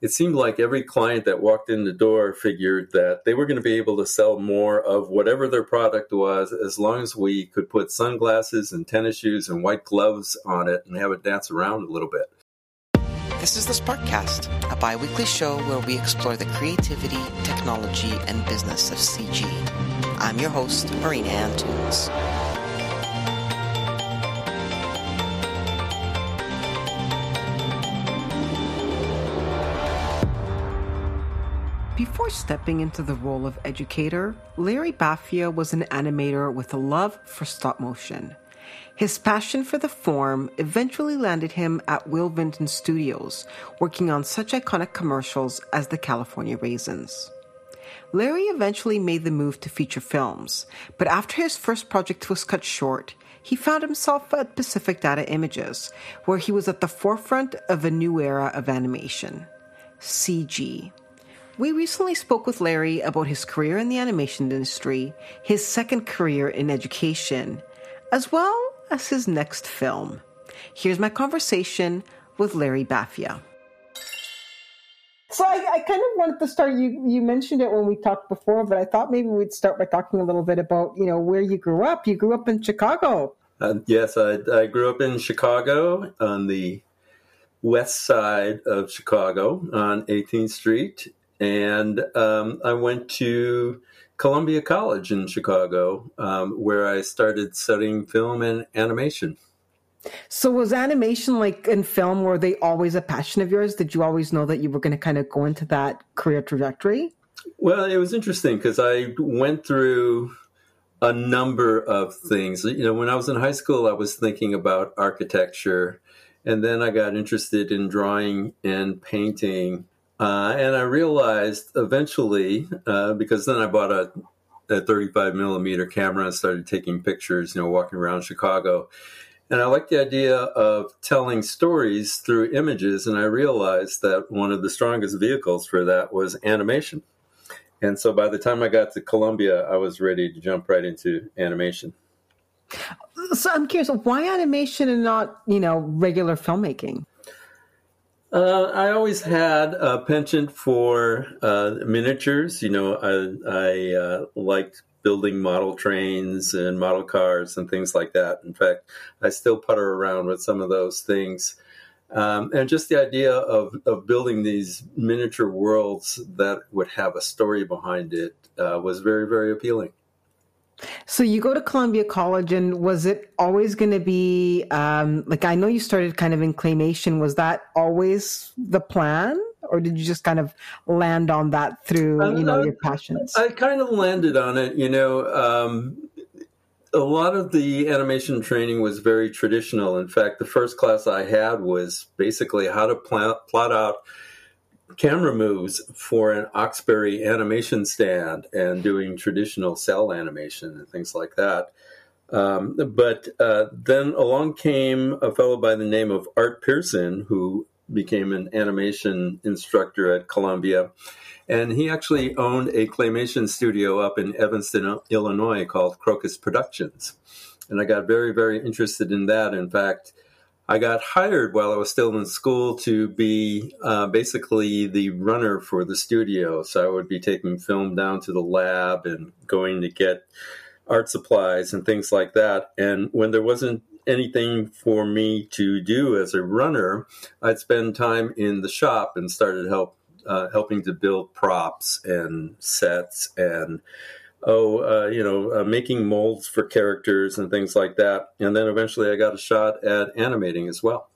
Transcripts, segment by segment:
it seemed like every client that walked in the door figured that they were going to be able to sell more of whatever their product was as long as we could put sunglasses and tennis shoes and white gloves on it and have it dance around a little bit. This is the Sparkcast, a bi weekly show where we explore the creativity, technology, and business of CG. I'm your host, Marina Antunes. Before stepping into the role of educator, Larry Bafia was an animator with a love for stop motion. His passion for the form eventually landed him at Will Vinton Studios, working on such iconic commercials as the California Raisins. Larry eventually made the move to feature films, but after his first project was cut short, he found himself at Pacific Data Images, where he was at the forefront of a new era of animation CG. We recently spoke with Larry about his career in the animation industry, his second career in education, as well as his next film. Here's my conversation with Larry Bafia. So I, I, kind of wanted to start. You you mentioned it when we talked before, but I thought maybe we'd start by talking a little bit about you know where you grew up. You grew up in Chicago. Uh, yes, I, I grew up in Chicago on the west side of Chicago on 18th Street, and um, I went to Columbia College in Chicago, um, where I started studying film and animation. So, was animation like in film? Were they always a passion of yours? Did you always know that you were going to kind of go into that career trajectory? Well, it was interesting because I went through a number of things. You know, when I was in high school, I was thinking about architecture, and then I got interested in drawing and painting uh, and I realized eventually, uh, because then I bought a, a 35 millimeter camera and started taking pictures, you know, walking around Chicago. And I liked the idea of telling stories through images. And I realized that one of the strongest vehicles for that was animation. And so by the time I got to Columbia, I was ready to jump right into animation. So I'm curious, why animation and not, you know, regular filmmaking? Uh, I always had a penchant for uh, miniatures. You know, I, I uh, liked building model trains and model cars and things like that. In fact, I still putter around with some of those things. Um, and just the idea of, of building these miniature worlds that would have a story behind it uh, was very, very appealing. So you go to Columbia College, and was it always going to be um, like I know you started kind of in claymation? Was that always the plan, or did you just kind of land on that through you know your passions? I kind of landed on it. You know, um, a lot of the animation training was very traditional. In fact, the first class I had was basically how to plot, plot out camera moves for an Oxberry animation stand and doing traditional cell animation and things like that. Um, but uh, then along came a fellow by the name of Art Pearson, who became an animation instructor at Columbia. And he actually owned a claymation studio up in Evanston, Illinois called Crocus Productions. And I got very, very interested in that. In fact, I got hired while I was still in school to be uh, basically the runner for the studio. So I would be taking film down to the lab and going to get art supplies and things like that. And when there wasn't anything for me to do as a runner, I'd spend time in the shop and started help uh, helping to build props and sets and oh, uh, you know, uh, making molds for characters and things like that. And then eventually I got a shot at animating as well.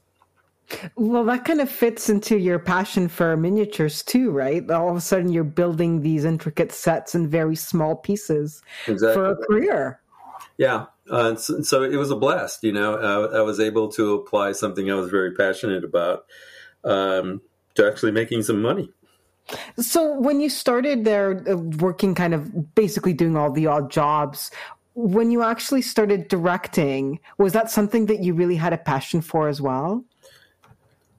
Well, that kind of fits into your passion for miniatures too, right? All of a sudden you're building these intricate sets in very small pieces exactly. for a career. Yeah. Uh, so, so, it was a blast, you know. I, I, was able to apply something I was very passionate about um, to actually making some money. So when you started there uh, working kind of basically doing all the odd jobs, when you actually started directing, was that something that you really had a passion for as well?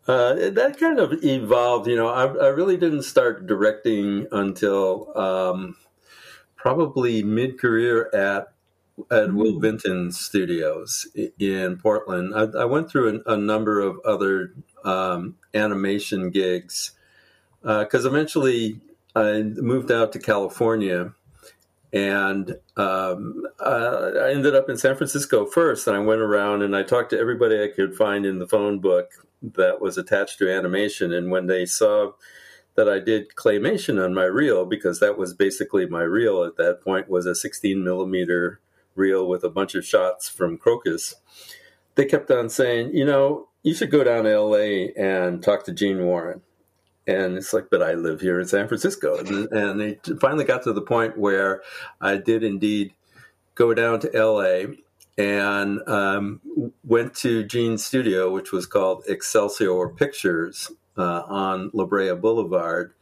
Uh, that kind of evolved. You know, I, I really didn't start directing until um, probably mid career at at mm. Will Vinton Studios in Portland. I, I went through a, a, number of other um, animation gigs because uh, eventually I moved out to California and um, uh, I ended up in San Francisco first. And I went around and I talked to everybody I could find in the phone book that was attached to animation. And when they saw that I did claymation on my reel, because that was basically my reel at that point, was a 16 millimeter reel with a bunch of shots from Crocus. They kept on saying, you know, you should go down to LA and talk to Gene Warren. And it's like, but I live here in San Francisco. And, and it finally got to the point where I did indeed go down to LA and um, went to Gene's studio, which was called Excelsior Pictures uh, on La Brea Boulevard.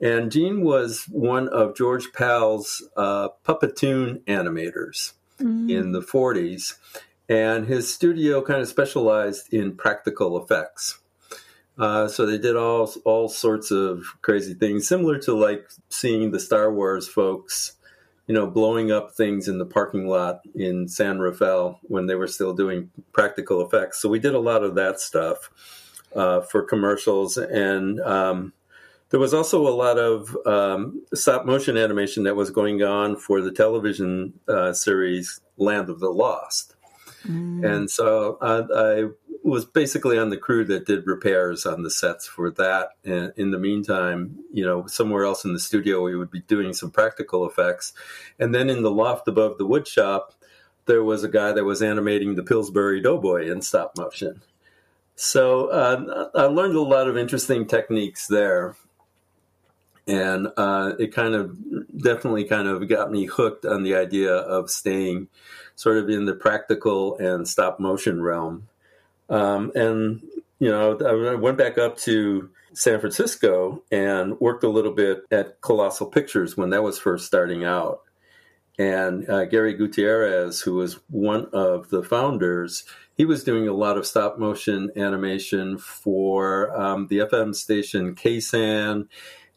And Gene was one of George Pal's uh, puppetoon animators mm-hmm. in the 40s. And his studio kind of specialized in practical effects. Uh, so they did all all sorts of crazy things, similar to like seeing the Star Wars folks, you know, blowing up things in the parking lot in San Rafael when they were still doing practical effects. So we did a lot of that stuff uh, for commercials, and um, there was also a lot of um, stop motion animation that was going on for the television uh, series Land of the Lost. Mm. And so I, I was basically on the crew that did repairs on the sets for that. And in the meantime, you know, somewhere else in the studio, we would be doing some practical effects. And then in the loft above the wood shop, there was a guy that was animating the Pillsbury Doughboy in stop motion. So uh, I learned a lot of interesting techniques there. And uh, it kind of definitely kind of got me hooked on the idea of staying sort of in the practical and stop motion realm. Um, and, you know, I went back up to San Francisco and worked a little bit at Colossal Pictures when that was first starting out. And uh, Gary Gutierrez, who was one of the founders, he was doing a lot of stop motion animation for um, the FM station KSAN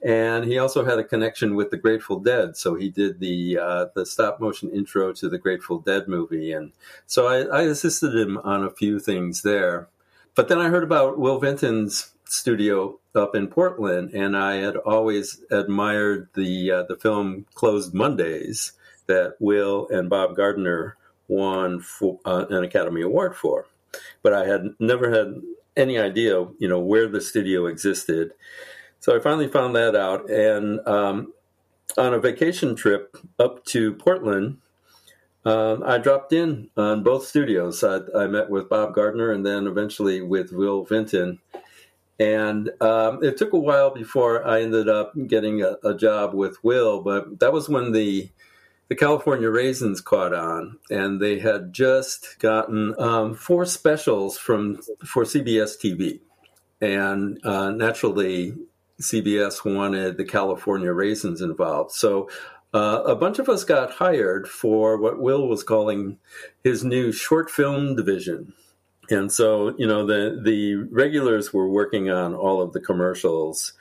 and he also had a connection with the Grateful Dead. So he did the uh, the stop motion intro to the Grateful Dead movie, and so I, I, assisted him on a few things there. But then I heard about Will Vinton's studio up in Portland, and I had always admired the uh, the film Closed Mondays that Will and Bob Gardner won for, uh, an Academy Award for. But I had never had any idea, you know, where the studio existed. So I finally found that out. And um, on a vacation trip up to Portland, uh, I dropped in on both studios. I, I, met with Bob Gardner and then eventually with Will Vinton. And um, it took a while before I ended up getting a, a, job with Will, but that was when the the California Raisins caught on, and they had just gotten um, four specials from for CBS TV, and uh, naturally CBS wanted the California Raisins involved. So uh, a bunch of us got hired for what Will was calling his new short film division. And so, you know, the, the regulars were working on all of the commercials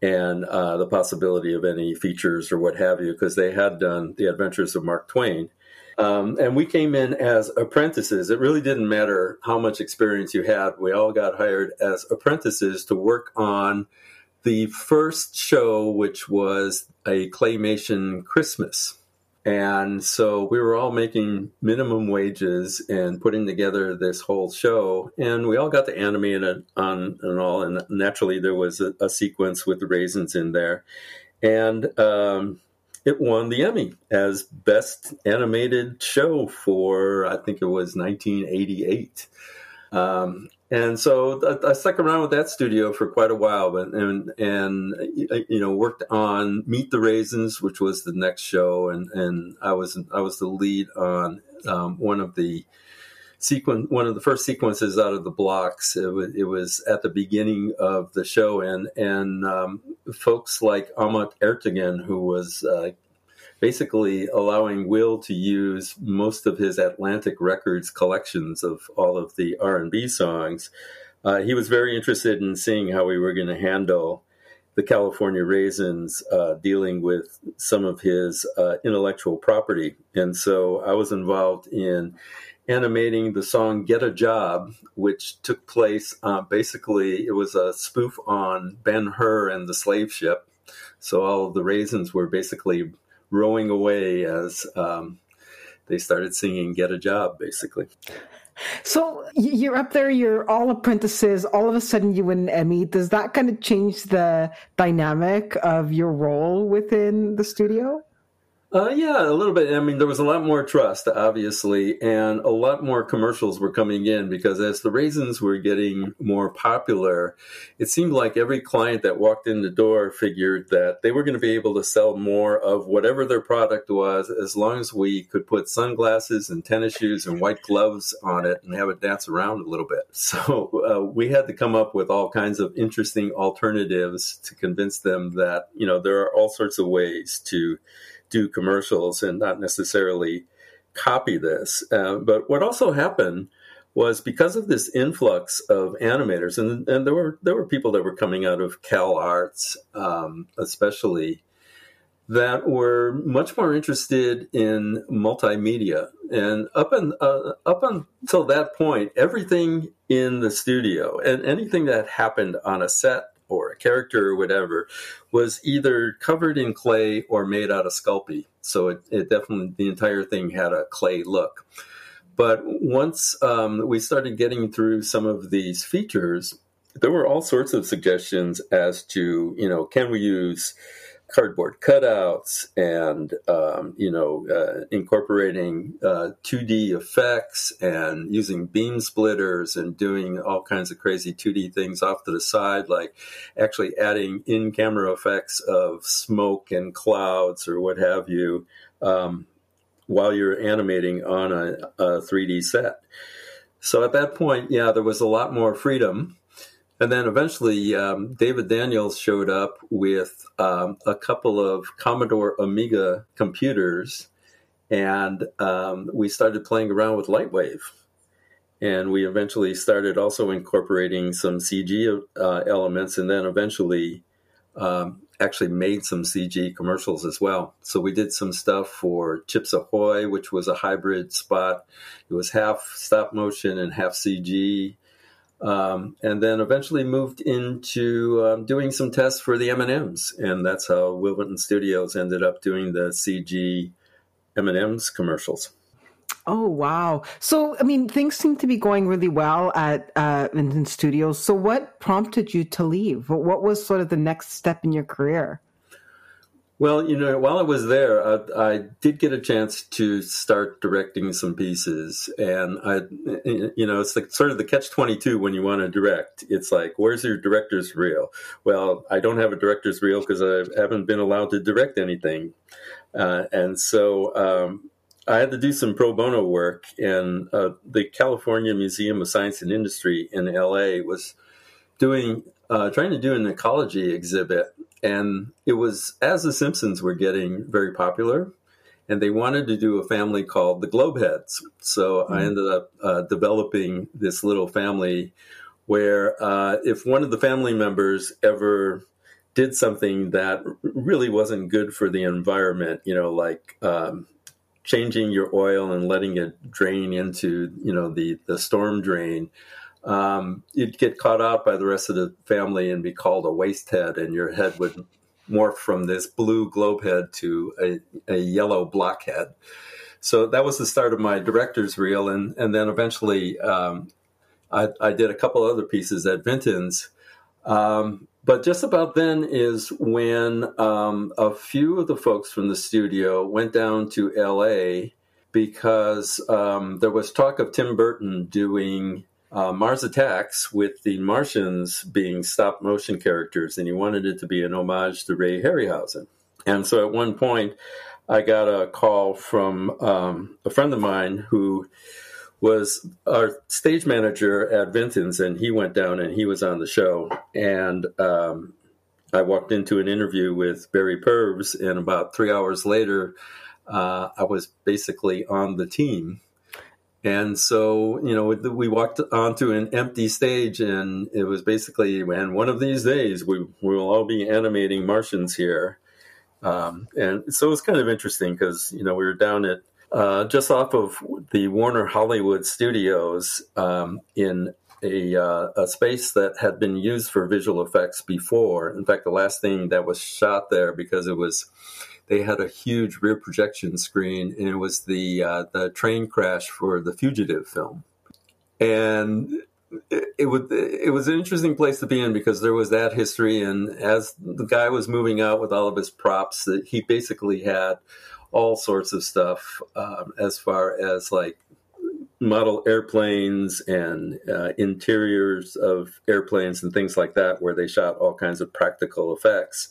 and uh, the possibility of any features or what have you, because they had done The Adventures of Mark Twain. Um, and we came in as apprentices. It really didn't matter how much experience you had. We all got hired as apprentices to work on the first show, which was a claymation Christmas. And so we were all making minimum wages and putting together this whole show. And we all got to animate it on and all. And naturally, there was a, a sequence with the raisins in there. And um, it won the Emmy as Best Animated Show for, I think it was 1988. Um, and so I, stuck around with that studio for quite a while, but and and you know worked on Meet the Raisins, which was the next show, and and I was I was the lead on um, one of the sequence one of the first sequences out of the blocks. It was, it was at the beginning of the show, and and um, folks like Ahmet Ertegun, who was uh, basically allowing Will to use most of his Atlantic Records collections of all of the R&B songs. Uh, he was very interested in seeing how we were going to handle the California Raisins uh, dealing with some of his uh, intellectual property. And so I was involved in animating the song Get a Job, which took place uh, basically, it was a spoof on Ben Hur and the slave ship. So all of the raisins were basically rowing away as um, they started singing Get a Job, basically. So you're up there, you're all apprentices. All of a sudden, you win an Emmy. Does that kind of change the dynamic of your role within the studio? Uh, yeah, a little bit. I mean, there was a lot more trust, obviously, and a lot more commercials were coming in because as the raisins were getting more popular, it seemed like every client that walked in the door figured that they were going to be able to sell more of whatever their product was as long as we could put sunglasses and tennis shoes and white gloves on it and have it dance around a little bit. So uh, we had to come up with all kinds of interesting alternatives to convince them that, you know, there are all sorts of ways to do commercials and not necessarily copy this. Uh, but what also happened was because of this influx of animators, and, and there were there were people that were coming out of Cal Arts, um, especially, that were much more interested in multimedia. And up and uh, up until that point, everything in the studio and anything that happened on a set or a character or whatever was either covered in clay or made out of Sculpey. So it, it definitely, the entire thing had a clay look. But once um, we started getting through some of these features, there were all sorts of suggestions as to, you know, can we use cardboard cutouts and um, you know uh, incorporating uh, 2D effects and using beam splitters and doing all kinds of crazy 2D things off to the side, like actually adding in-camera effects of smoke and clouds or what have you um, while you're animating on a, a 3D set. So at that point, yeah, there was a lot more freedom and then eventually, um, David Daniels showed up with um, a couple of Commodore Amiga computers, and um, we started playing around with Lightwave. And we eventually started also incorporating some CG uh, elements, and then eventually um, actually made some CG commercials as well. So we did some stuff for Chips Ahoy, which was a hybrid spot. It was half stop motion and half CG um, and then eventually moved into um, doing some tests for the M&Ms, and that's how Will Vinton Studios ended up doing the CG M&Ms commercials. Oh wow! So I mean, things seem to be going really well at uh, Vinton Studios. So what prompted you to leave? What was sort of the next step in your career? Well, you know, while I was there, I, I, did get a chance to start directing some pieces, and I, you know, it's like sort of the catch twenty two when you want to direct. It's like, where's your director's reel? Well, I don't have a director's reel because I haven't been allowed to direct anything, uh, and so um, I had to do some pro bono work. And uh, the California Museum of Science and Industry in LA was doing, uh, trying to do an ecology exhibit and it was as the Simpsons were getting very popular, and they wanted to do a family called the Globeheads. So mm-hmm. I ended up uh, developing this little family where uh, if one of the family members ever did something that really wasn't good for the environment, you know, like um, changing your oil and letting it drain into, you know, the, the storm drain, um, you'd get caught out by the rest of the family and be called a waste head, and your head would morph from this blue globe head to a, a yellow blockhead. So that was the start of my director's reel, and and then eventually um, I, I, did a couple other pieces at Vinton's. Um, but just about then is when um, a few of the folks from the studio went down to L.A. because um, there was talk of Tim Burton doing uh, Mars Attacks with the Martians being stop motion characters, and he wanted it to be an homage to Ray Harryhausen. And so at one point, I got a call from um, a friend of mine who was our stage manager at Vinton's, and he went down and he was on the show. And um, I walked into an interview with Barry Purves, and about three hours later, uh, I was basically on the team and so, you know, we walked onto an empty stage, and it was basically, and one of these days we, we will all be animating Martians here. Um, and so it was kind of interesting because, you know, we were down at uh, just off of the Warner Hollywood Studios um, in a, uh, a, space that had been used for visual effects before. In fact, the last thing that was shot there because it was they had a huge rear projection screen, and it was the uh, the train crash for the Fugitive film, and it, was it was an interesting place to be in because there was that history, and as the guy was moving out with all of his props, that he basically had all sorts of stuff um, as far as like model airplanes and uh, interiors of airplanes and things like that, where they shot all kinds of practical effects.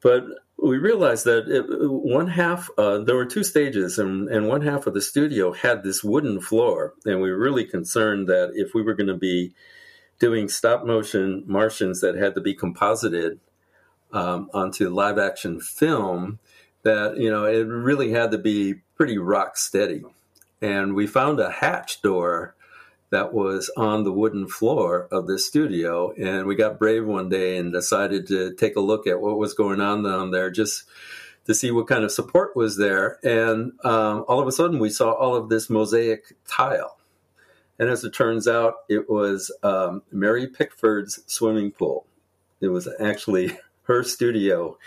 But we realized that it, one half, uh, there were two stages, and, and one half of the studio had this wooden floor. And we were really concerned that if we were going to be doing stop motion Martians that had to be composited um, onto live action film, that, you know, it really had to be pretty rock steady. And we found a hatch door that was on the wooden floor of the studio. And we got brave one day and decided to take a look at what was going on down there just to see what kind of support was there. And um, all of a sudden, we saw all of this mosaic tile. And as it turns out, it was um, Mary Pickford's swimming pool. It was actually her studio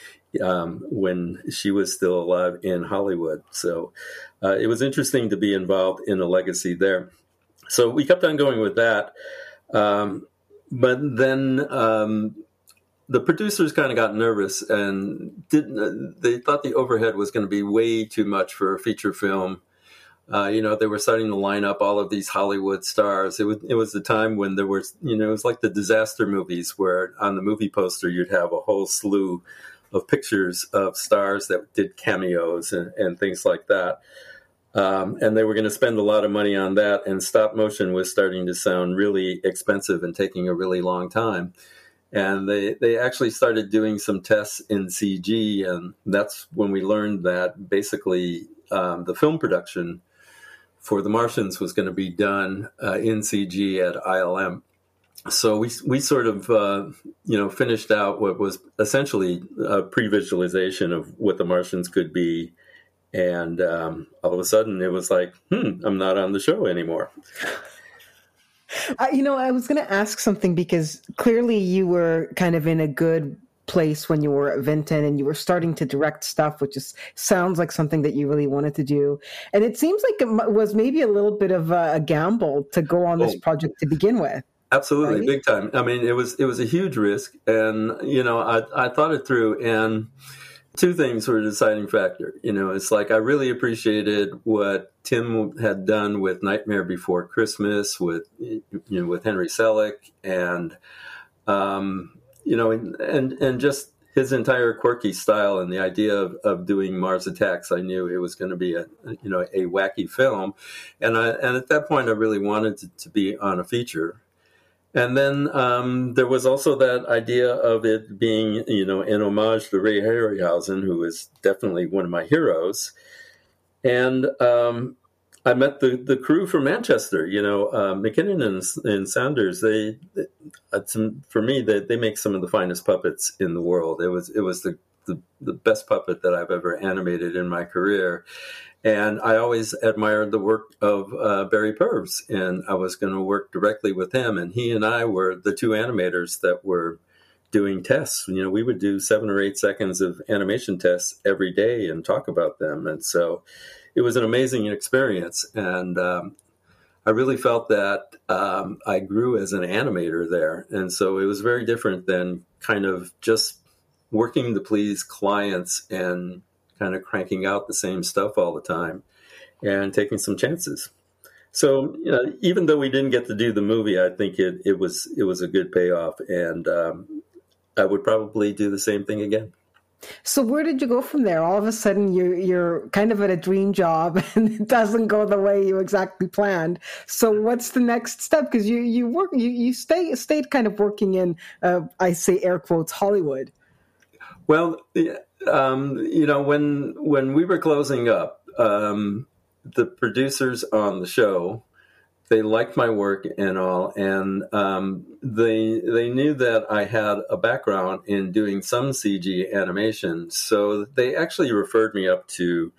um, when she was still alive in Hollywood. So uh, it was interesting to be involved in a legacy there so we kept on going with that. Um, but then um, the producers kind of got nervous and didn't. They thought the overhead was going to be way too much for a feature film. Uh, you know, they were starting to line up all of these Hollywood stars. It was it was the time when there was, you know, it was like the disaster movies where on the movie poster you'd have a whole slew of pictures of stars that did cameos and, and things like that. Um, and they were going to spend a lot of money on that. And stop motion was starting to sound really expensive and taking a really long time. And they, they actually started doing some tests in CG. And that's when we learned that basically um, the film production for The Martians was going to be done uh, in CG at ILM. So we we sort of uh, you know finished out what was essentially a pre-visualization of what the Martians could be and um, all of a sudden it was like, hmm, I'm not on the show anymore. Uh, you know, I was going to ask something because clearly you were kind of in a good place when you were at Vinton and you were starting to direct stuff, which just sounds like something that you really wanted to do. And it seems like it was maybe a little bit of a, gamble to go on this oh, project to begin with. Absolutely, right? big time. I mean, it was it was a huge risk, and you know, I I thought it through and two things were a deciding factor. You know, it's like I really appreciated what Tim had done with Nightmare Before Christmas, with you know, with Henry Selick, and um, you know, and, and just his entire quirky style and the idea of, of doing Mars Attacks. I knew it was going to be a you know a wacky film, and I and at that point I really wanted to, to be on a feature and then um, there was also that idea of it being, you know, an homage to Ray Harryhausen, who is definitely one of my heroes. And um, I met the, the crew from Manchester, you know, uh, Mackinnon and, and. They, they uh, for me, they, they make some of the finest puppets in the world. It was it was the, the, the best puppet that I've ever animated in my career, and I always admired the work of uh, Barry Purves, and I was going to work directly with him. And he and I were the two animators that were doing tests. You know, we would do seven or eight seconds of animation tests every day and talk about them. And so it was an amazing experience. And um, I really felt that um, I grew as an animator there. And so it was very different than kind of just working to please clients and kind of cranking out the same stuff all the time and taking some chances. So you know, even though we didn't get to do the movie, I think it, it was it was a good payoff, and um, I would probably do the same thing again. So where did you go from there? All of a sudden, you're you're kind of at a dream job, and it doesn't go the way you exactly planned. So what's the next step? Because you you work you you stay stayed kind of working in uh, I say air quotes Hollywood. Well, um, you know, when when we were closing up, um, the producers on the show they liked my work and all, and um, they they knew that I had a background in doing some CG animation, so they actually referred me up to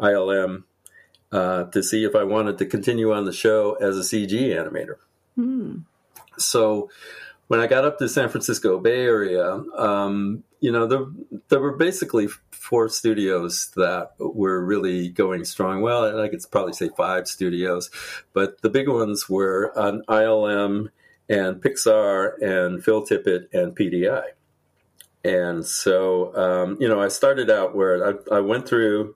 ILM, uh, to see if I wanted to continue on the show as a CG animator. Mm. So when I got up to San Francisco Bay Area, um, you know, there, there were basically four studios that were really going strong. Well, I could probably say five studios, but the big ones were on ILM and Pixar and Phil Tippett and PDI. And so, um, you know, I started out where I, I went through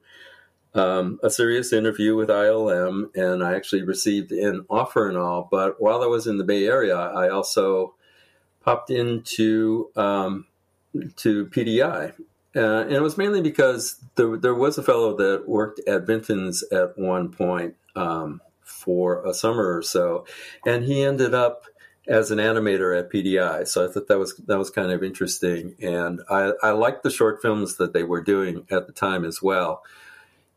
um, a serious interview with ILM, and I actually received an offer and all. But while I was in the Bay Area, I also popped into um, to PDI, uh, and it was mainly because there, there was a fellow that worked at Vinton's at one point um, for a summer or so, and he ended up as an animator at PDI. So I thought that was that was kind of interesting, and I, I liked the short films that they were doing at the time as well.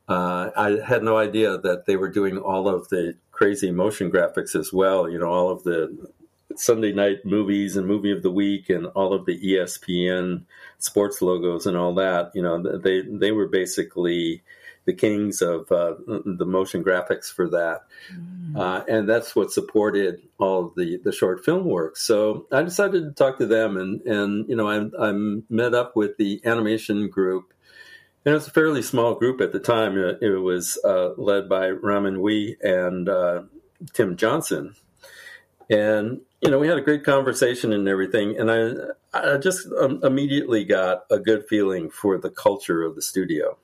Uh, I had no idea that they were doing all of the crazy motion graphics as well. You know, all of the Sunday night movies and movie of the week, and all of the ESPN sports logos and all that. You know, they they were basically the kings of uh, the motion graphics for that, mm. uh, and that's what supported all of the the short film work. So I decided to talk to them, and and you know I, I met up with the animation group. And it was a fairly small group at the time. It, it was uh, led by Raman Hui and uh, Tim Johnson, and you know we had a great conversation and everything. And I I just um, immediately got a good feeling for the culture of the studio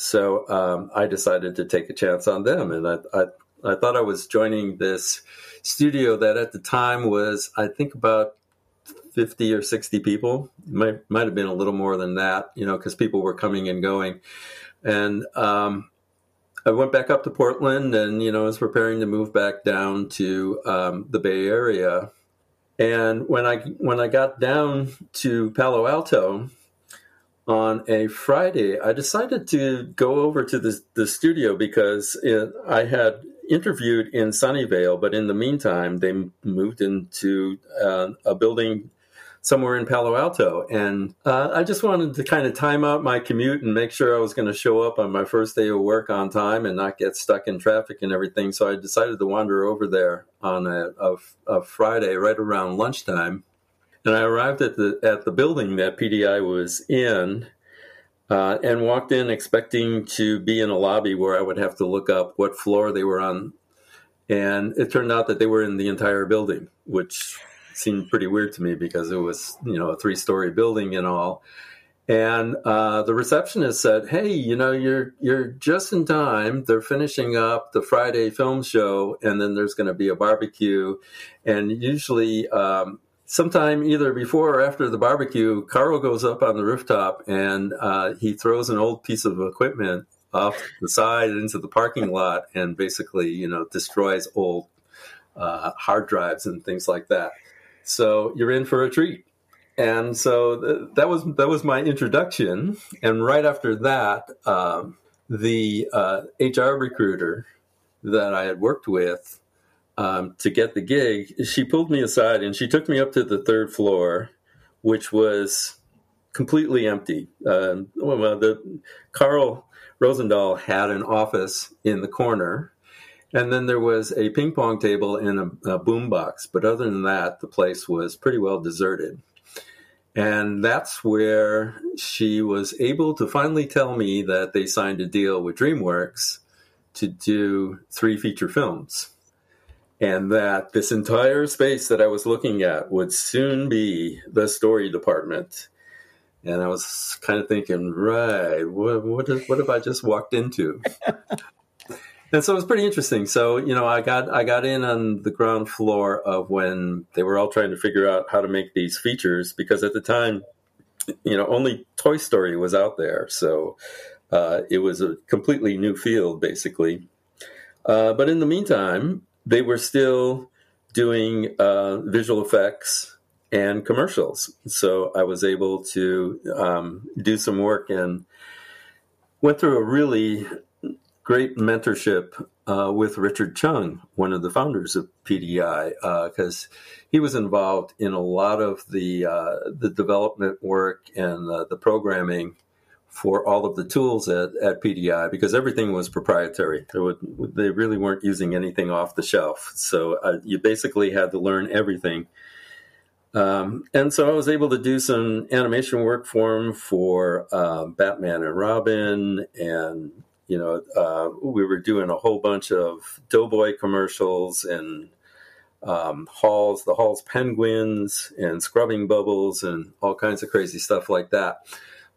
so um, I decided to take a chance on them, and I, I, I thought I was joining this studio that at the time was I think about fifty or sixty people. Might might have been a little more than that, you know, because people were coming and going, and um, I went back up to Portland, and you know, was preparing to move back down to um, the Bay Area. And when I when I got down to Palo Alto, on a Friday, I decided to go over to the, the studio because it, I had interviewed in Sunnyvale, but in the meantime, they moved into uh, a building somewhere in Palo Alto. And uh, I just wanted to kind of time out my commute and make sure I was going to show up on my first day of work on time and not get stuck in traffic and everything. So I decided to wander over there on a, a, a Friday right around lunchtime and I arrived at the at the building that PDI was in, uh, and walked in expecting to be in a lobby where I would have to look up what floor they were on, and it turned out that they were in the entire building, which seemed pretty weird to me because it was you know a three story building and all. And uh, the receptionist said, "Hey, you know, you're you're just in time. They're finishing up the Friday film show, and then there's going to be a barbecue. And usually, um, sometime either before or after the barbecue, Carl goes up on the rooftop and uh, he throws an old piece of equipment off the side into the parking lot and basically, you know, destroys old uh, hard drives and things like that. So you're in for a treat. And so th- that was that was my introduction. And right after that, um, the uh, HR recruiter that I had worked with um, to get the gig, she pulled me aside and she took me up to the third floor, which was completely empty. Uh, well, the Carl Rosendahl had an office in the corner, and then there was a ping pong table and a, a boom box. But other than that, the place was pretty well deserted. And that's where she was able to finally tell me that they signed a deal with DreamWorks to do three feature films and that this entire space that I was looking at would soon be the story department. And I was kind of thinking, right, what, what, is, what have I just walked into? and so it was pretty interesting. So you know, I got I got in on the ground floor of when they were all trying to figure out how to make these features because at the time, you know, only Toy Story was out there, so uh, it was a completely new field, basically. Uh, but in the meantime, they were still doing uh, visual effects and commercials. So I was able to um, do some work and went through a really great mentorship uh, with Richard Chuang, one of the founders of PDI, because uh, he was involved in a lot of the uh, the development work and the programming for all of the tools at, at PDI because everything was proprietary. Would, they really weren't using anything off the shelf. So uh, you basically had to learn everything. Um, and so I was able to do some animation work for him for uh, Batman and Robin. And, you know, uh, we were doing a whole bunch of Doughboy commercials and um, Halls, the Halls Penguins and Scrubbing Bubbles and all kinds of crazy stuff like that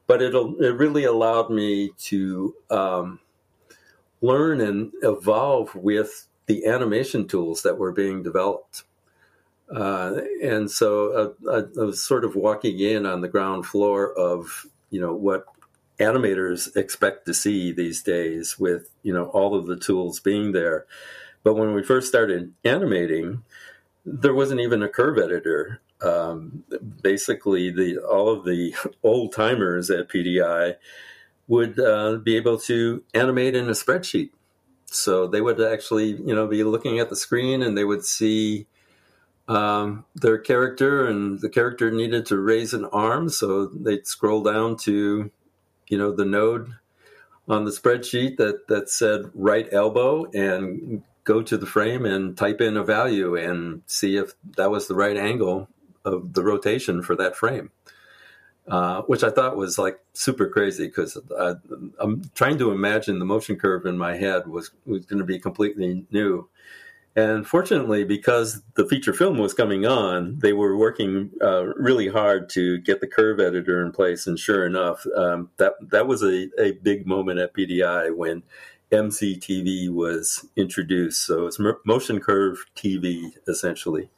but it it really allowed me to um, learn and evolve with the animation tools that were being developed. Uh, and so uh, I, I, was sort of walking in on the ground floor of you know what animators expect to see these days with you know all of the tools being there. But when we first started animating, there wasn't even a curve editor um, basically the all of the old timers at PDI would uh, be able to animate in a spreadsheet. So they would actually, you know, be looking at the screen and they would see um, their character, and the character needed to raise an arm, so they'd scroll down to, you know, the node on the spreadsheet that that said right elbow and go to the frame and type in a value and see if that was the right angle of the rotation for that frame, uh, which I thought was like super crazy because I'm trying to imagine the motion curve in my head was was going to be completely new. And fortunately, because the feature film was coming on, they were working uh, really hard to get the curve editor in place. And sure enough, um, that that was a, a big moment at PDI when MCTV was introduced. So it's motion curve TV essentially.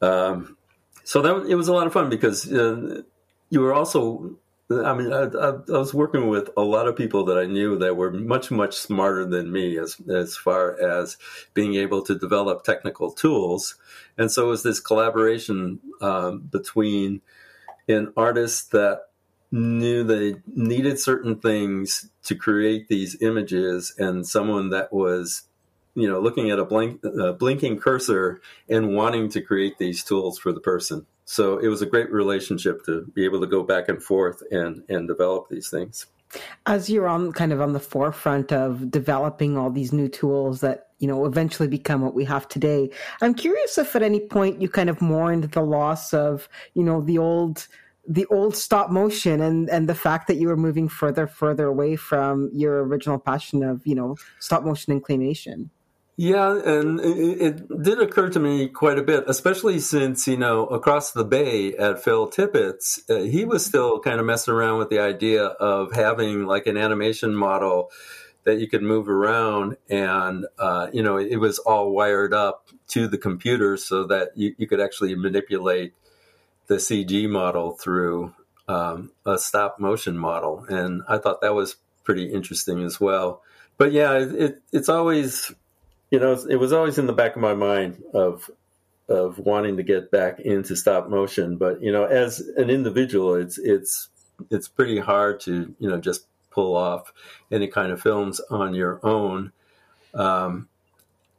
Um, so that it was a lot of fun because uh, you were also I mean, I, I, I, was working with a lot of people that I knew that were much, much smarter than me as as far as being able to develop technical tools, and so it was this collaboration um, between an artist that knew they needed certain things to create these images, and someone that was you know, looking at a uh, blinking cursor and wanting to create these tools for the person. So it was a great relationship to be able to go back and forth and and develop these things. As you're on kind of on the forefront of developing all these new tools that you know eventually become what we have today, I'm curious if at any point you kind of mourned the loss of you know the old the old stop motion and and the fact that you were moving further further away from your original passion of you know stop motion and claymation yeah, and it, it, did occur to me quite a bit, especially since, you know, across the bay at Phil Tippett's, uh, he was still kind of messing around with the idea of having like an animation model that you could move around and, uh, you know, it was all wired up to the computer so that you, you could actually manipulate the CG model through um, a stop motion model. And I thought that was pretty interesting as well. But yeah, it, it's always you know, it was always in the back of my mind of of wanting to get back into stop motion. But you know, as an individual, it's it's it's pretty hard to you know just pull off any kind of films on your own. Um,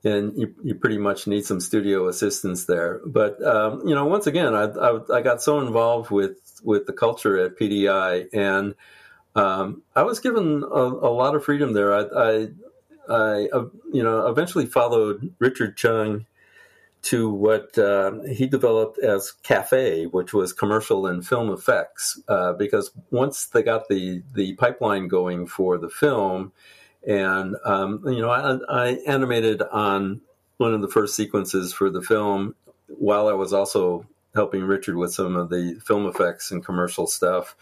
and you, you pretty much need some studio assistance there. But um, you know, once again, I, I, I got so involved with with the culture at PDI, and um, I was given a, a, lot of freedom there. I, I, I, uh, you know, eventually followed Richard Chuang to what uh, he developed as Cafe, which was commercial and film effects. Uh, because once they got the the pipeline going for the film, and um, you know, I, I, animated on one of the first sequences for the film while I was also helping Richard with some of the film effects and commercial stuff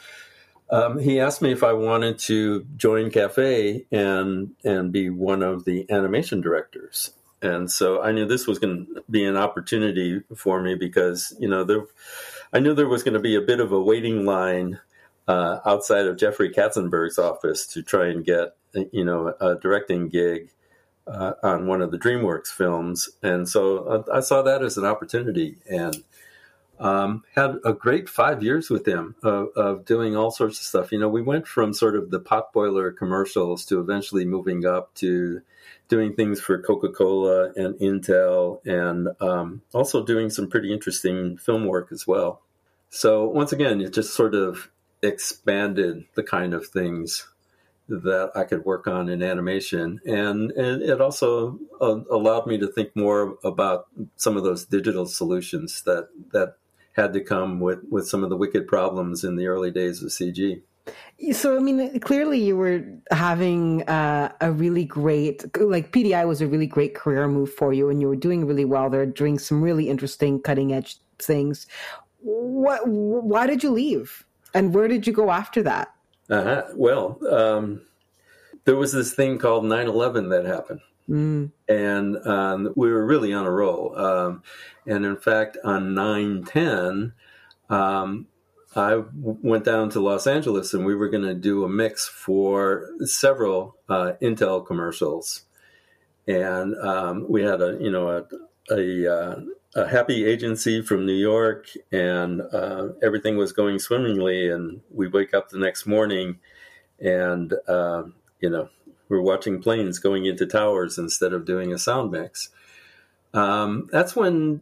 um, he asked me if I wanted to join Cafe and and be one of the animation directors. And so I knew this was going to be an opportunity for me because you know there, I knew there was going to be a bit of a waiting line uh, outside of Jeffrey Katzenberg's office to try and get you know a directing gig uh, on one of the DreamWorks films, and so I, I saw that as an opportunity and um, had a great five years with them of, of, doing all sorts of stuff. You know, we went from sort of the potboiler commercials to eventually moving up to doing things for Coca Cola and Intel, and um, also doing some pretty interesting film work as well. So once again, it just sort of expanded the kind of things that I could work on in animation, and and it also uh, allowed me to think more about some of those digital solutions that that had to come with with some of the wicked problems in the early days of CG. So, I mean, clearly you were having uh, a really great, like PDI was a really great career move for you, and you were doing really well there, doing some really interesting, cutting edge things. What? Why did you leave? And where did you go after that? Uh-huh. Well, um, there was this thing called 9 11 that happened. Mm. And um, we were really on a roll. Um, and in fact, on 9 10, um, I went down to Los Angeles and we were going to do a mix for several uh, Intel commercials. And um, we had a, you know, a, a, uh, a happy agency from New York, and uh, everything was going swimmingly. And we wake up the next morning, and uh, you know we're watching planes going into towers instead of doing a sound mix. Um, that's when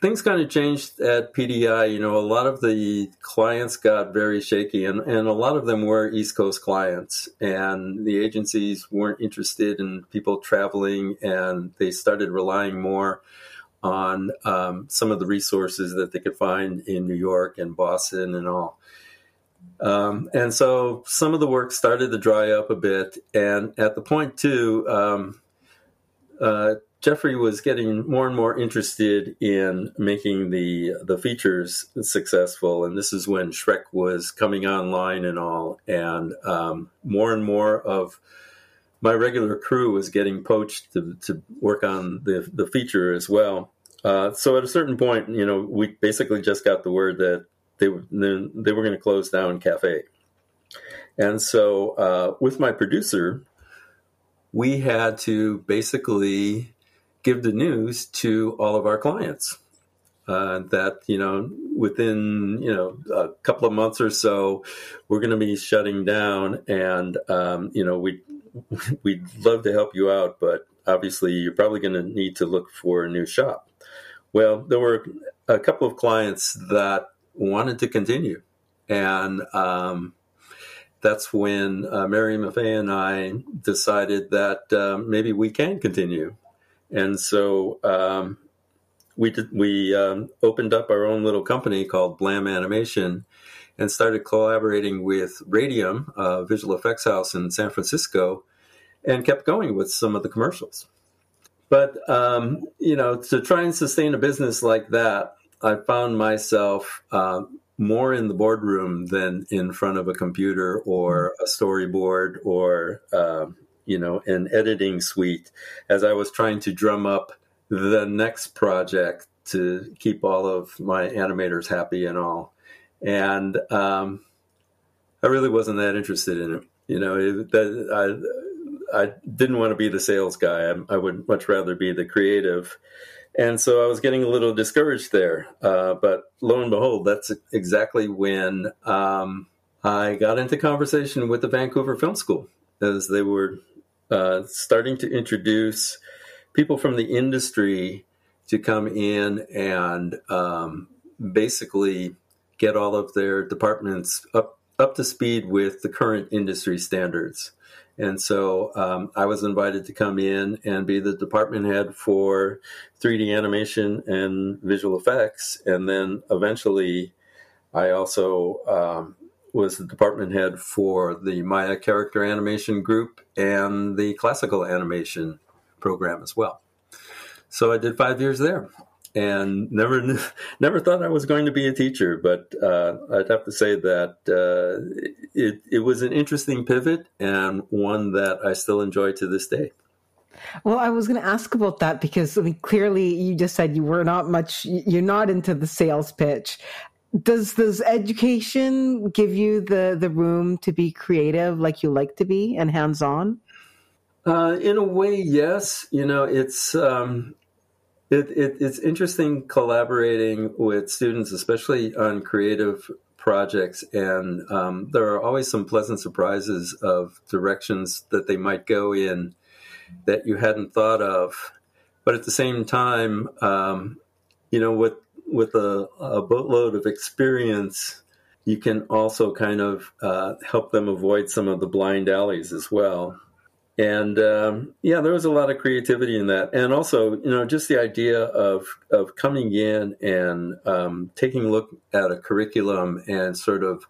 things kind of changed at PDI. You know, a lot of the clients got very shaky, and, and a lot of them were East Coast clients, and the agencies weren't interested in people traveling, and they started relying more on um, some of the resources that they could find in New York and Boston and all. Um, and so some of the work started to dry up a bit. And at the point, too, um, uh, Jeffrey was getting more and more interested in making the the features successful, and this is when Shrek was coming online and all, and um, more and more of my regular crew was getting poached to, to work on the, the feature as well. Uh, so at a certain point, you know, we basically just got the word that they were they were going to close down Cafe, and so uh, with my producer, we had to basically give the news to all of our clients. Uh, that you know within you know a couple of months or so we're going to be shutting down and um, you know we we'd love to help you out but obviously you're probably going to need to look for a new shop well there were a couple of clients that wanted to continue and um, that's when uh, Mary Maffei and I decided that uh, maybe we can continue and so um, we did, we um, opened up our own little company called Blam Animation, and started collaborating with Radium, a visual effects house in San Francisco, and kept going with some of the commercials. But um, you know, to try and sustain a business like that, I found myself uh, more in the boardroom than in front of a computer or a storyboard or uh, you know, an editing suite as I was trying to drum up the next project to keep all of my animators happy and all. And um, I really wasn't that interested in it. You know, that, I, I didn't want to be the sales guy. I, I, would much rather be the creative. And so I was getting a little discouraged there. Uh, but lo and behold, that's exactly when um, I got into conversation with the Vancouver Film School as they were uh, starting to introduce people from the industry to come in and um, basically get all of their departments up up to speed with the current industry standards. And so um, I was invited to come in and be the department head for 3D animation and visual effects. And then eventually, I also um, was the department head for the Maya character animation group and the classical animation program as well. So I did five years there, and never never thought I was going to be a teacher. But uh, I'd have to say that uh, it it was an interesting pivot and one that I still enjoy to this day. Well, I was going to ask about that because I mean, clearly you just said you were not much, you're not into the sales pitch does does education give you the the room to be creative like you like to be and hands on uh, in a way yes you know it's um, it, it, it's interesting collaborating with students especially on creative projects and um, there are always some pleasant surprises of directions that they might go in that you hadn't thought of but at the same time um, you know what with a, a boatload of experience, you can also kind of uh, help them avoid some of the blind alleys as well. And um, yeah, there was a lot of creativity in that, and also you know just the idea of of coming in and um, taking a look at a curriculum and sort of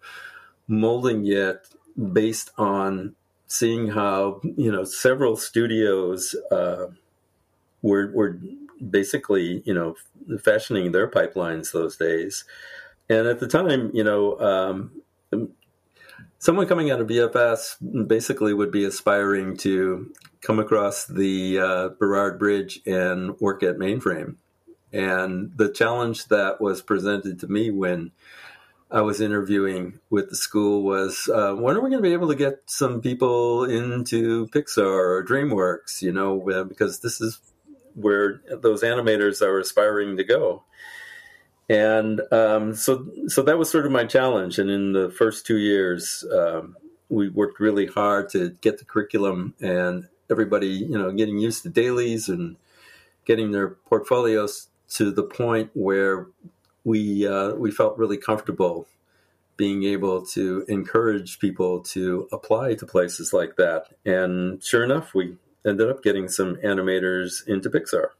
molding it based on seeing how you know several studios uh, were were basically you know fashioning their pipelines those days, and at the time you know um, someone coming out of VFS basically would be aspiring to come across the uh, Burrard Bridge and work at mainframe, and the challenge that was presented to me when I was interviewing with the school was uh, when are we going to be able to get some people into Pixar or DreamWorks? You know, because this is where those animators are aspiring to go. And um, so, so that was sort of my challenge. And in the first two years, um, we worked really hard to get the curriculum and everybody, you know, getting used to dailies and getting their portfolios to the point where we uh, we felt really comfortable being able to encourage people to apply to places like that. And sure enough, we ended up getting some animators into Pixar.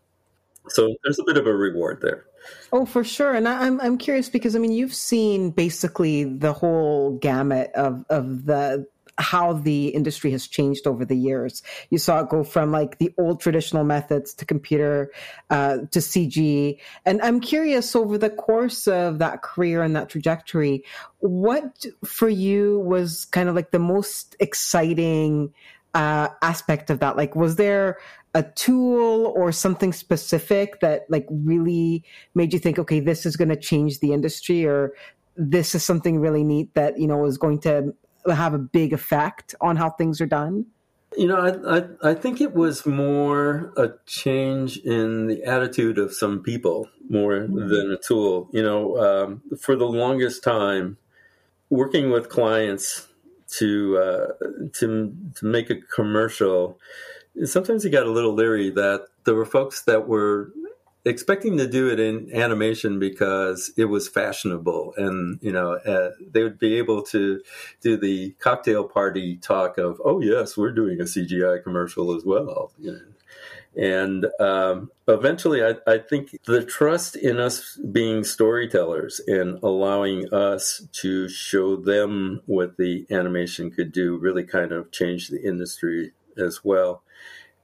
So there's a bit of a reward there. Oh, for sure. And I, am I'm curious because I mean you've seen basically the whole gamut of of the how the industry has changed over the years. You saw it go from like the old traditional methods to computer uh, to CG. And I'm curious over the course of that career and that trajectory, what for you was kind of like the most exciting uh, aspect of that? Like, was there a tool or something specific that like really made you think, okay, this is going to change the industry or this is something really neat that, you know, is going to have a big effect on how things are done? You know, I, I, I think it was more a change in the attitude of some people more mm-hmm. than a tool. You know, um, for the longest time, working with clients to uh, to to make a commercial, sometimes you got a little leery that there were folks that were expecting to do it in animation because it was fashionable and you know uh, they would be able to do the cocktail party talk of oh yes we're doing a cgi commercial as well you know? And um, eventually I, I, think the trust in us being storytellers and allowing us to show them what the animation could do really kind of changed the industry as well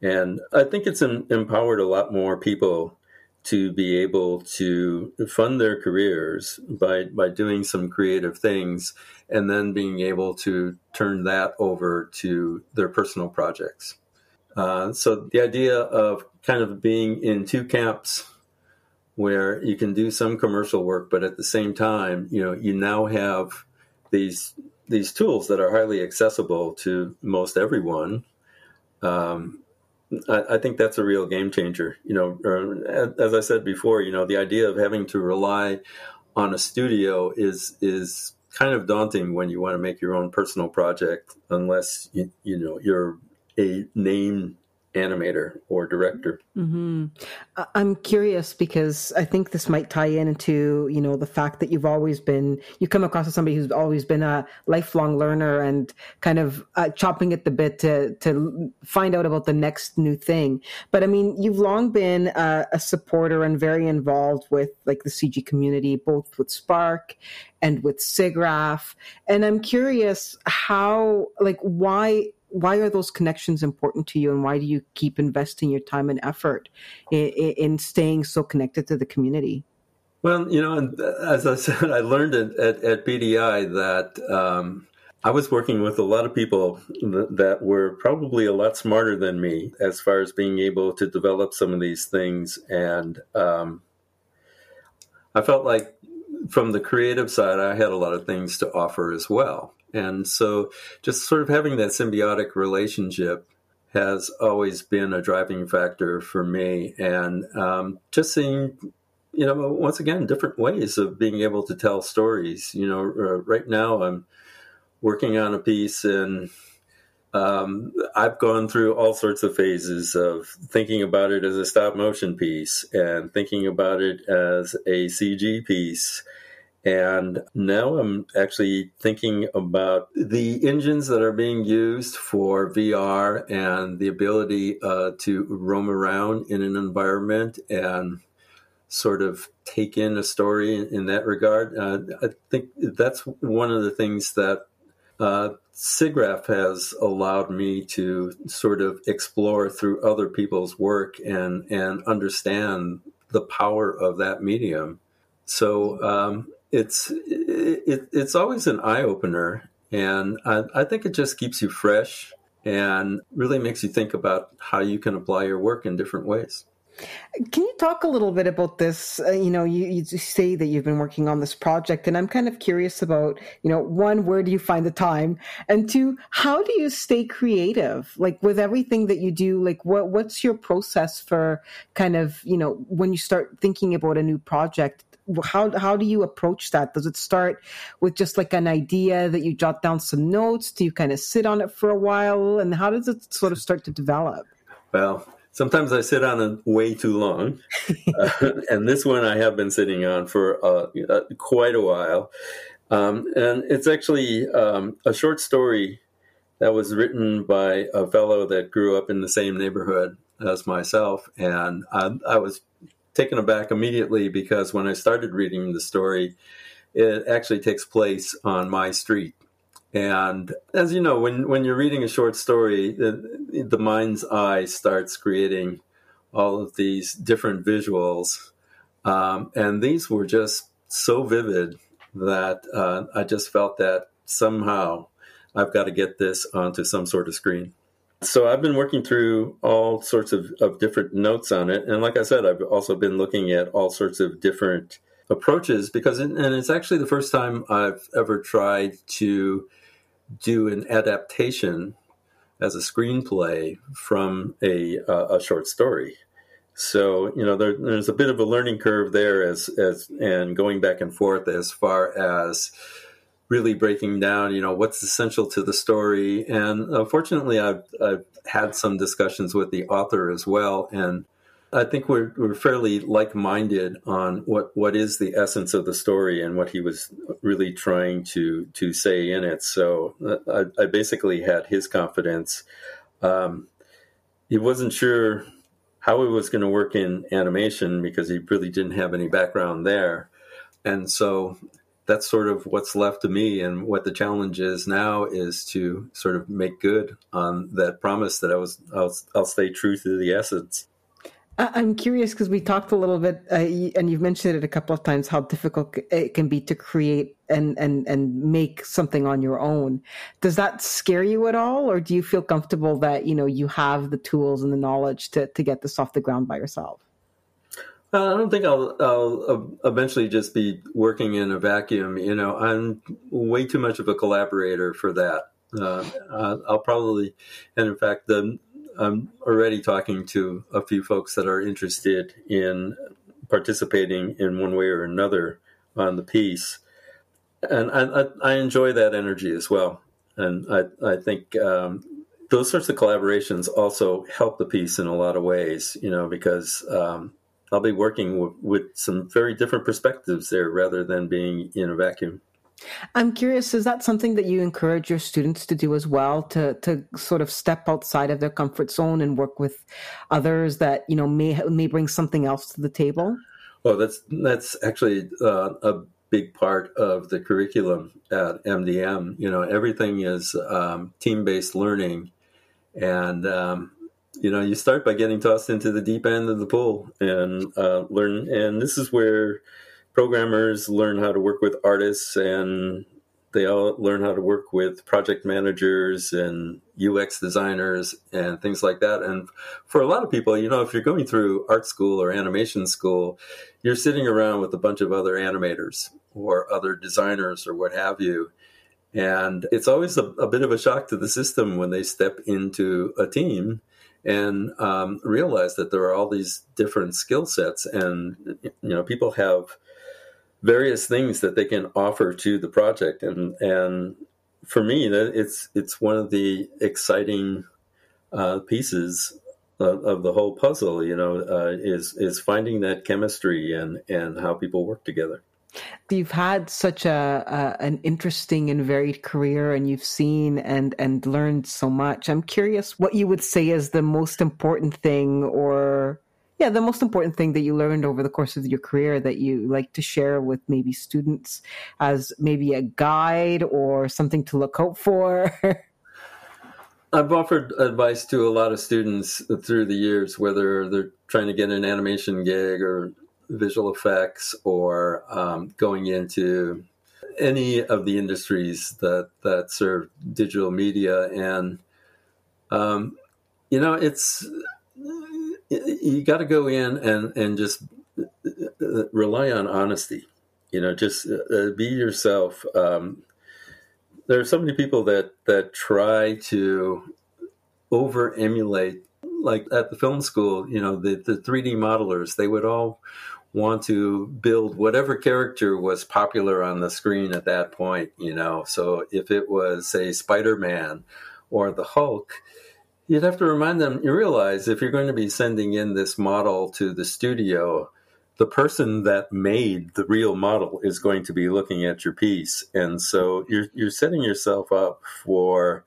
and i think it's empowered a lot more people to be able to fund their careers by by doing some creative things and then being able to turn that over to their personal projects. Uh, so the idea of kind of being in two camps where you can do some commercial work, but at the same time, you know, you now have these these tools that are highly accessible to most everyone. Um, I, I, think that's a real game changer. You know, as I said before, you know, the idea of having to rely on a studio is is kind of daunting when you want to make your own personal project, unless you, you know you're a name animator or director. Mm-hmm. I'm curious because I think this might tie in into you know the fact that you've always been you come across as somebody who's always been a lifelong learner and kind of uh, chopping at the bit to to find out about the next new thing. But I mean, you've long been a, a supporter and very involved with like the CG community, both with Spark and with SIGGRAPH. And I'm curious how like why why are those connections important to you and why do you keep investing your time and effort in, in staying so connected to the community? Well you know as i said i learned at, at, at PDI that um, i was working with a lot of people that were probably a lot smarter than me as far as being able to develop some of these things. And um, i felt like from the creative side i had a lot of things to offer as well and so just sort of having that symbiotic relationship has always been a driving factor for me. And um, just seeing, you know, once again, different ways of being able to tell stories. You know, uh, right now I'm working on a piece and um, I've gone through all sorts of phases of thinking about it as a stop motion piece and thinking about it as a CG piece And now I'm actually thinking about the engines that are being used for VR and the ability uh, to roam around in an environment and sort of take in a story in, that regard. Uh, I think that's one of the things that uh, SIGGRAPH has allowed me to sort of explore through other people's work and and understand the power of that medium. So um, it's it, it's always an eye opener, and I, I think it just keeps you fresh and really makes you think about how you can apply your work in different ways. Can you talk a little bit about this? Uh, you know, you, you say that you've been working on this project, and I'm kind of curious about, you know, one, where do you find the time, and two, how do you stay creative? Like with everything that you do, like what what's your process for kind of, you know, when you start thinking about a new project? How how do you approach that? Does it start with just like an idea that you jot down some notes? Do you kind of sit on it for a while, and how does it sort of start to develop? Well, sometimes I sit on it way too long, uh, and this one I have been sitting on for uh, uh, quite a while. Um, and it's actually um, a short story that was written by a fellow that grew up in the same neighborhood as myself, and I, I was taken aback immediately because when I started reading the story, it actually takes place on my street and as you know, when, when you're reading a short story, the, the mind's eye starts creating all of these different visuals. Um, and these were just so vivid that uh, I just felt that somehow I've got to get this onto some sort of screen. So I've been working through all sorts of, of different notes on it. And like I said, I've also been looking at all sorts of different approaches because, it, and it's actually the first time I've ever tried to do an adaptation as a screenplay from a, uh, a short story. So you know there, there's a bit of a learning curve there as as and going back and forth as far as really breaking down you know what's essential to the story. And uh, fortunately, I've I've had some discussions with the author as well, and I think we're we're fairly like minded on what what is the essence of the story and what he was really trying to to say in it. So uh, I, I basically had his confidence. Um, he wasn't sure how it was going to work in animation because he really didn't have any background there, and so that's sort of what's left to me. And what the challenge is now is to sort of make good on that promise that I was I'll, I'll stay true to the essence. I'm curious because we talked a little bit, uh, and you've mentioned it a couple of times how difficult it can be to create and and and make something on your own. Does that scare you at all, or do you feel comfortable that you know you have the tools and the knowledge to to get this off the ground by yourself? Uh, I don't think I'll, I'll eventually just be working in a vacuum. You know, I'm way too much of a collaborator for that. Uh, I'll probably, and in fact, the I'm already talking to a few folks that are interested in participating in one way or another on the piece, and I, I, I enjoy that energy as well. And I, I think um, those sorts of collaborations also help the piece in a lot of ways, you know, because um, I'll be working w- with some very different perspectives there rather than being in a vacuum. I'm curious, is that something that you encourage your students to do as well, to to sort of step outside of their comfort zone and work with others that you know may may bring something else to the table? Well, that's that's actually uh, a big part of the curriculum at CDM. You know, everything is um, team based learning, and um, you know you start by getting tossed into the deep end of the pool and uh, learn. And this is where programmers learn how to work with artists and they all learn how to work with project managers and UX designers and things like that. And for a lot of people, you know, if you're going through art school or animation school, you're sitting around with a bunch of other animators or other designers or what have you. And it's always a, a bit of a shock to the system when they step into a team and um, realize that there are all these different skill sets and you know people have various things that they can offer to the project. And and for me it's it's one of the exciting uh, pieces of, of, the whole puzzle you know uh, is is finding that chemistry and and how people work together You've had such a, a, an interesting and varied career, and you've seen and and learned so much. I'm curious what you would say is the most important thing, or yeah, the most important thing that you learned over the course of your career that you like to share with maybe students as maybe a guide or something to look out for. I've offered advice to a lot of students through the years, whether they're trying to get an animation gig or visual effects or um, going into any of the industries that that serve digital media. And um, you know it's you got to go in and and just rely on honesty. You know just uh, be yourself. Um, there are so many people that that try to over emulate like at the film school you know the, the 3d modelers they would all want to build whatever character was popular on the screen at that point, you know. So if it was, say, Spider Man or the Hulk, you'd have to remind them, you realize if you're going to be sending in this model to the studio, the person that made the real model is going to be looking at your piece. And so you're, you're setting yourself up for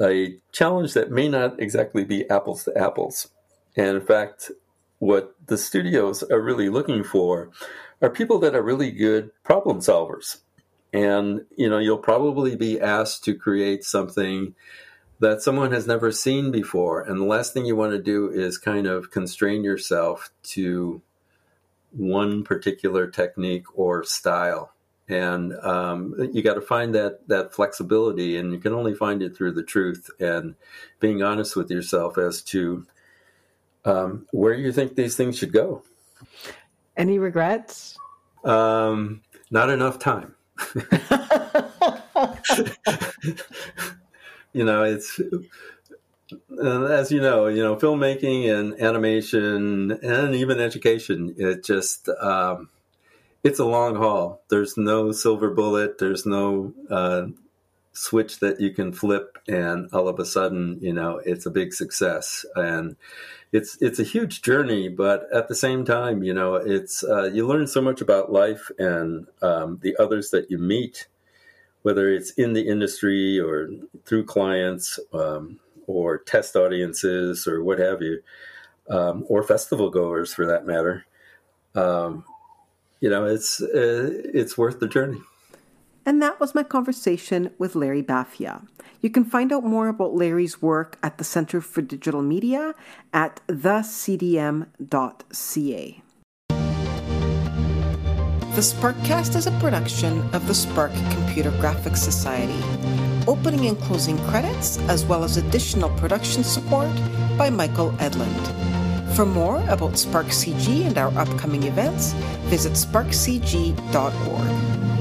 a challenge that may not exactly be apples to apples. And in fact, what the studios are really looking for are people that are really good problem solvers. And, you know, you'll probably be asked to create something that someone has never seen before. And the last thing you want to do is kind of constrain yourself to one particular technique or style. And um, you got to find that that flexibility, and you can only find it through the truth and being honest with yourself as to um, where do you think these things should go? Any regrets? Um, not enough time. you know, it's as you know, you know, filmmaking and animation and even education. It just um, it's a long haul. There's no silver bullet. There's no uh, switch that you can flip, and all of a sudden, you know, it's a big success. And it's it's a huge journey, but at the same time, you know, it's uh, you learn so much about life and um, the others that you meet, whether it's in the industry or through clients um, or test audiences or what have you, um, or festival goers for that matter. Um, you know, it's uh, it's worth the journey. And that was my conversation with Larry Bafia. You can find out more about Larry's work at the Center for Digital Media at thecdm.ca. The Sparkcast is a production of the Spark Computer Graphics Society. Opening and closing credits, as well as additional production support by Michael Edlund. For more about Spark CG and our upcoming events, visit sparkcg.org.